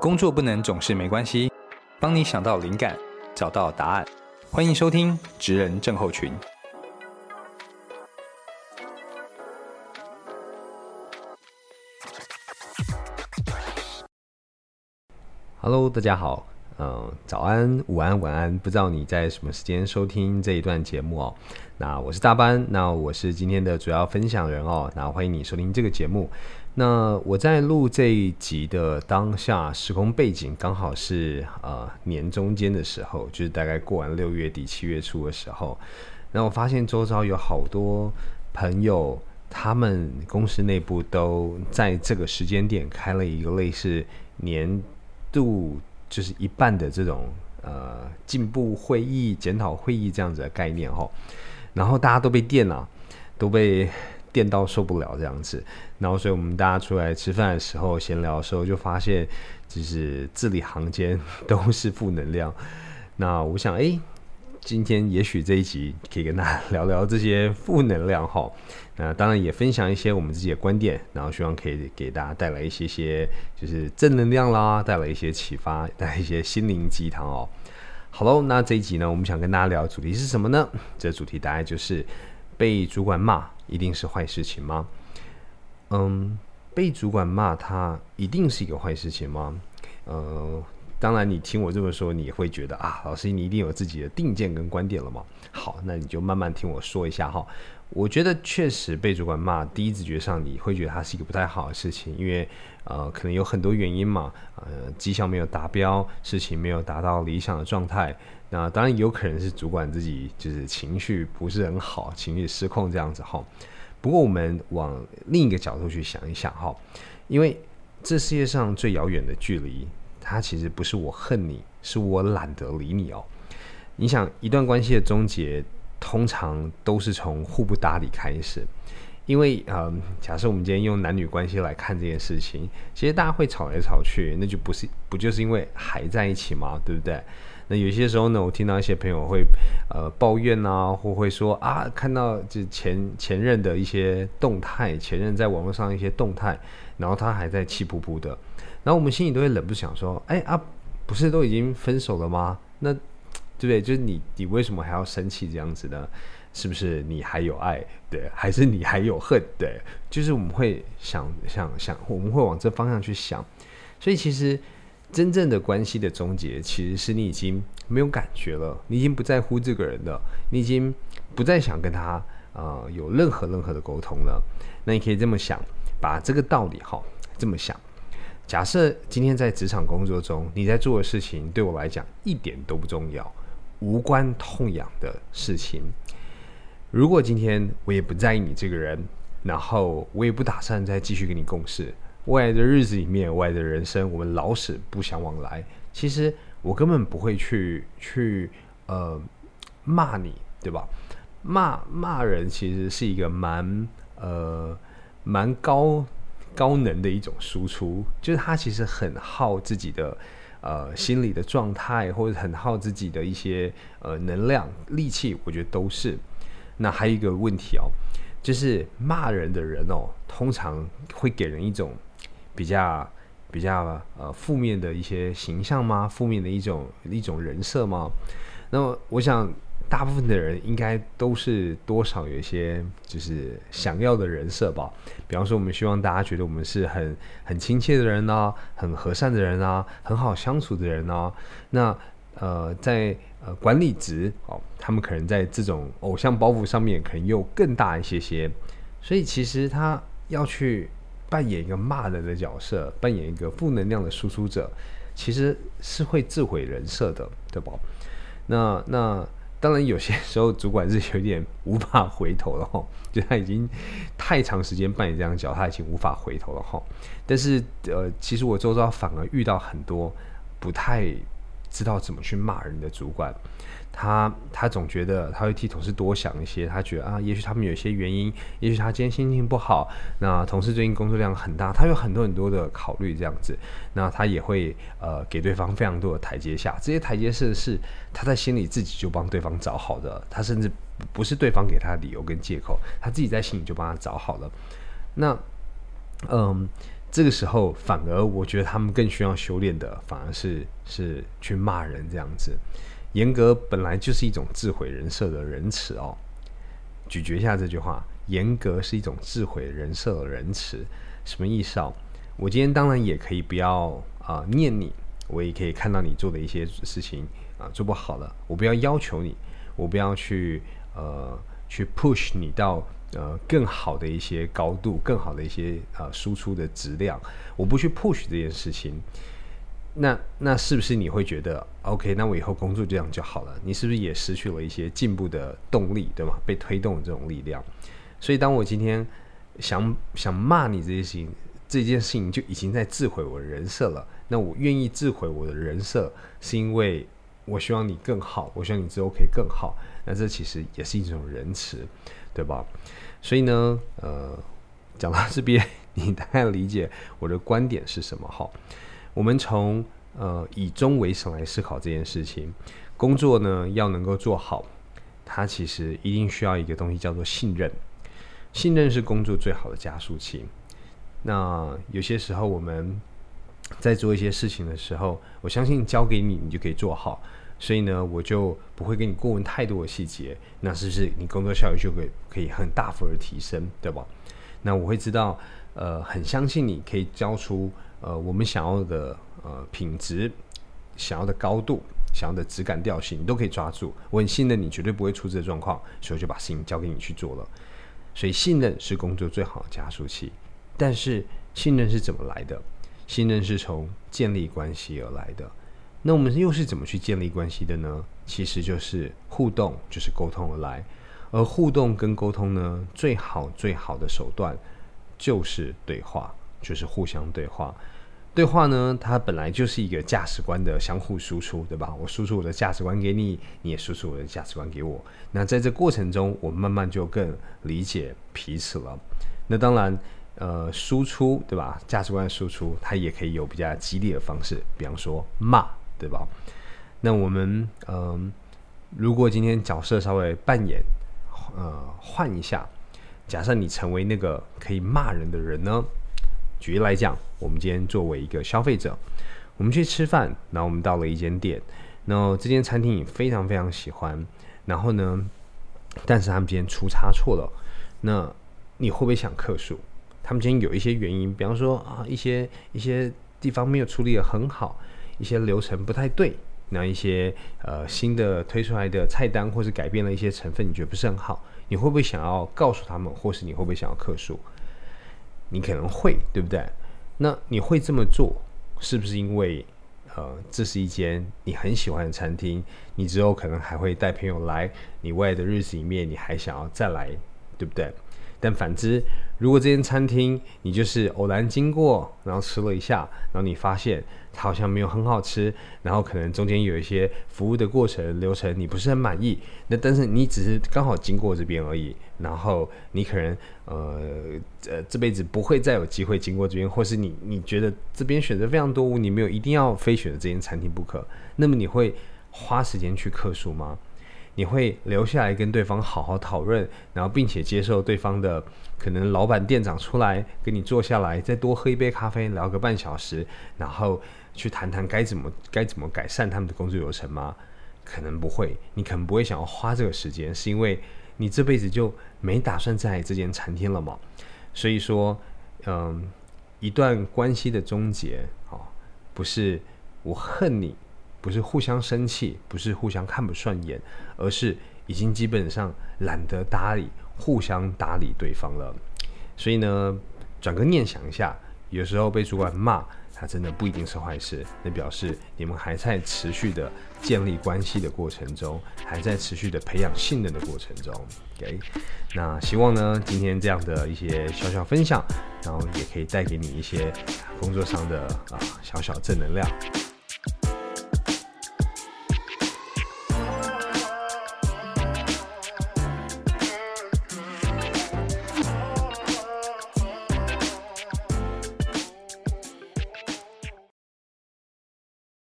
工作不能总是没关系，帮你想到灵感，找到答案。欢迎收听《职人症候群》。Hello，大家好，嗯，早安、午安、晚安，不知道你在什么时间收听这一段节目哦。那我是大班，那我是今天的主要分享人哦。那欢迎你收听这个节目。那我在录这一集的当下，时空背景刚好是呃年中间的时候，就是大概过完六月底七月初的时候。然后我发现周遭有好多朋友，他们公司内部都在这个时间点开了一个类似年度就是一半的这种呃进步会议、检讨会议这样子的概念哈。然后大家都被电了，都被。电到受不了这样子，然后所以我们大家出来吃饭的时候闲聊的时候，就发现就是字里行间都是负能量。那我想，哎，今天也许这一集可以跟大家聊聊这些负能量哈。那当然也分享一些我们自己的观点，然后希望可以给大家带来一些些就是正能量啦，带来一些启发，带来一些心灵鸡汤哦。好喽，那这一集呢，我们想跟大家聊的主题是什么呢？这主题大概就是被主管骂。一定是坏事情吗？嗯，被主管骂他一定是一个坏事情吗？呃，当然，你听我这么说，你会觉得啊，老师你一定有自己的定见跟观点了嘛？好，那你就慢慢听我说一下哈。我觉得确实被主管骂，第一直觉上你会觉得它是一个不太好的事情，因为呃，可能有很多原因嘛，呃，绩效没有达标，事情没有达到理想的状态。那当然有可能是主管自己就是情绪不是很好，情绪失控这样子哈。不过我们往另一个角度去想一想哈，因为这世界上最遥远的距离，它其实不是我恨你，是我懒得理你哦。你想一段关系的终结，通常都是从互不搭理开始。因为嗯，假设我们今天用男女关系来看这件事情，其实大家会吵来吵去，那就不是不就是因为还在一起吗？对不对？那有些时候呢，我听到一些朋友会呃抱怨啊，或会说啊，看到就前前任的一些动态，前任在网络上一些动态，然后他还在气噗噗的，然后我们心里都会忍不想说，哎啊，不是都已经分手了吗？那对不对？就是你你为什么还要生气这样子呢？是不是你还有爱？对，还是你还有恨？对，就是我们会想想想，我们会往这方向去想，所以其实。真正的关系的终结，其实是你已经没有感觉了，你已经不在乎这个人了，你已经不再想跟他呃有任何任何的沟通了。那你可以这么想，把这个道理哈这么想。假设今天在职场工作中，你在做的事情对我来讲一点都不重要，无关痛痒的事情。如果今天我也不在意你这个人，然后我也不打算再继续跟你共事。未来的日子里面，未来的人生，我们老死不相往来。其实我根本不会去去呃骂你，对吧？骂骂人其实是一个蛮呃蛮高高能的一种输出，就是他其实很耗自己的呃心理的状态，或者很耗自己的一些呃能量、力气，我觉得都是。那还有一个问题哦，就是骂人的人哦，通常会给人一种。比较比较呃负面的一些形象吗？负面的一种一种人设吗？那么我想，大部分的人应该都是多少有一些就是想要的人设吧。比方说，我们希望大家觉得我们是很很亲切的人啊，很和善的人啊，很好相处的人啊。那呃，在呃管理职哦，他们可能在这种偶像包袱上面可能又更大一些些。所以其实他要去。扮演一个骂人的角色，扮演一个负能量的输出者，其实是会自毁人设的，对吧？那那当然，有些时候主管是有点无法回头了哈，就他已经太长时间扮演这样角，他已经无法回头了哈。但是呃，其实我周遭反而遇到很多不太知道怎么去骂人的主管。他他总觉得他会替同事多想一些，他觉得啊，也许他们有些原因，也许他今天心情不好，那同事最近工作量很大，他有很多很多的考虑这样子，那他也会呃给对方非常多的台阶下，这些台阶是是他在心里自己就帮对方找好的，他甚至不是对方给他的理由跟借口，他自己在心里就帮他找好了。那嗯，这个时候反而我觉得他们更需要修炼的，反而是是去骂人这样子。严格本来就是一种自毁人设的仁慈哦。咀嚼一下这句话，严格是一种自毁人设的仁慈，什么意思哦？我今天当然也可以不要啊念你，我也可以看到你做的一些事情啊做不好了，我不要要求你，我不要去呃去 push 你到呃更好的一些高度，更好的一些呃输出的质量，我不去 push 这件事情。那那是不是你会觉得 OK？那我以后工作这样就好了？你是不是也失去了一些进步的动力，对吗？被推动的这种力量。所以当我今天想想骂你这些事情，这件事情就已经在自毁我的人设了。那我愿意自毁我的人设，是因为我希望你更好，我希望你之后可以更好。那这其实也是一种仁慈，对吧？所以呢，呃，讲到这边，你大概理解我的观点是什么？哈。我们从呃以终为始来思考这件事情，工作呢要能够做好，它其实一定需要一个东西叫做信任。信任是工作最好的加速器。那有些时候我们在做一些事情的时候，我相信交给你，你就可以做好。所以呢，我就不会跟你过问太多的细节。那是不是你工作效率就会可以很大幅的提升，对吧？那我会知道，呃，很相信你可以交出。呃，我们想要的呃品质，想要的高度，想要的质感调性，你都可以抓住。我很信任你，绝对不会出这状况，所以就把事情交给你去做了。所以信任是工作最好的加速器。但是信任是怎么来的？信任是从建立关系而来的。那我们又是怎么去建立关系的呢？其实就是互动，就是沟通而来。而互动跟沟通呢，最好最好的手段就是对话。就是互相对话，对话呢，它本来就是一个价值观的相互输出，对吧？我输出我的价值观给你，你也输出我的价值观给我。那在这过程中，我们慢慢就更理解彼此了。那当然，呃，输出对吧？价值观输出，它也可以有比较激烈的方式，比方说骂，对吧？那我们嗯，如果今天角色稍微扮演，呃，换一下，假设你成为那个可以骂人的人呢？举例来讲，我们今天作为一个消费者，我们去吃饭，然后我们到了一间店，然后这间餐厅你非常非常喜欢，然后呢，但是他们今天出差错了，那你会不会想客诉？他们今天有一些原因，比方说啊，一些一些地方没有处理的很好，一些流程不太对，那一些呃新的推出来的菜单或是改变了一些成分，你觉得不是很好，你会不会想要告诉他们，或是你会不会想要客诉？你可能会对不对？那你会这么做，是不是因为呃，这是一间你很喜欢的餐厅？你之后可能还会带朋友来，你未来的日子里面，你还想要再来，对不对？但反之，如果这间餐厅你就是偶然经过，然后吃了一下，然后你发现它好像没有很好吃，然后可能中间有一些服务的过程流程你不是很满意，那但是你只是刚好经过这边而已，然后你可能呃呃这辈子不会再有机会经过这边，或是你你觉得这边选择非常多，你没有一定要非选择这间餐厅不可，那么你会花时间去客诉吗？你会留下来跟对方好好讨论，然后并且接受对方的可能老板店长出来跟你坐下来，再多喝一杯咖啡，聊个半小时，然后去谈谈该怎么该怎么改善他们的工作流程吗？可能不会，你可能不会想要花这个时间，是因为你这辈子就没打算在这间餐厅了嘛？所以说，嗯，一段关系的终结，哦，不是我恨你。不是互相生气，不是互相看不顺眼，而是已经基本上懒得搭理，互相搭理对方了。所以呢，转个念想一下，有时候被主管骂，他真的不一定是坏事，那表示你们还在持续的建立关系的过程中，还在持续的培养信任的过程中。OK，那希望呢，今天这样的一些小小分享，然后也可以带给你一些工作上的啊小小正能量。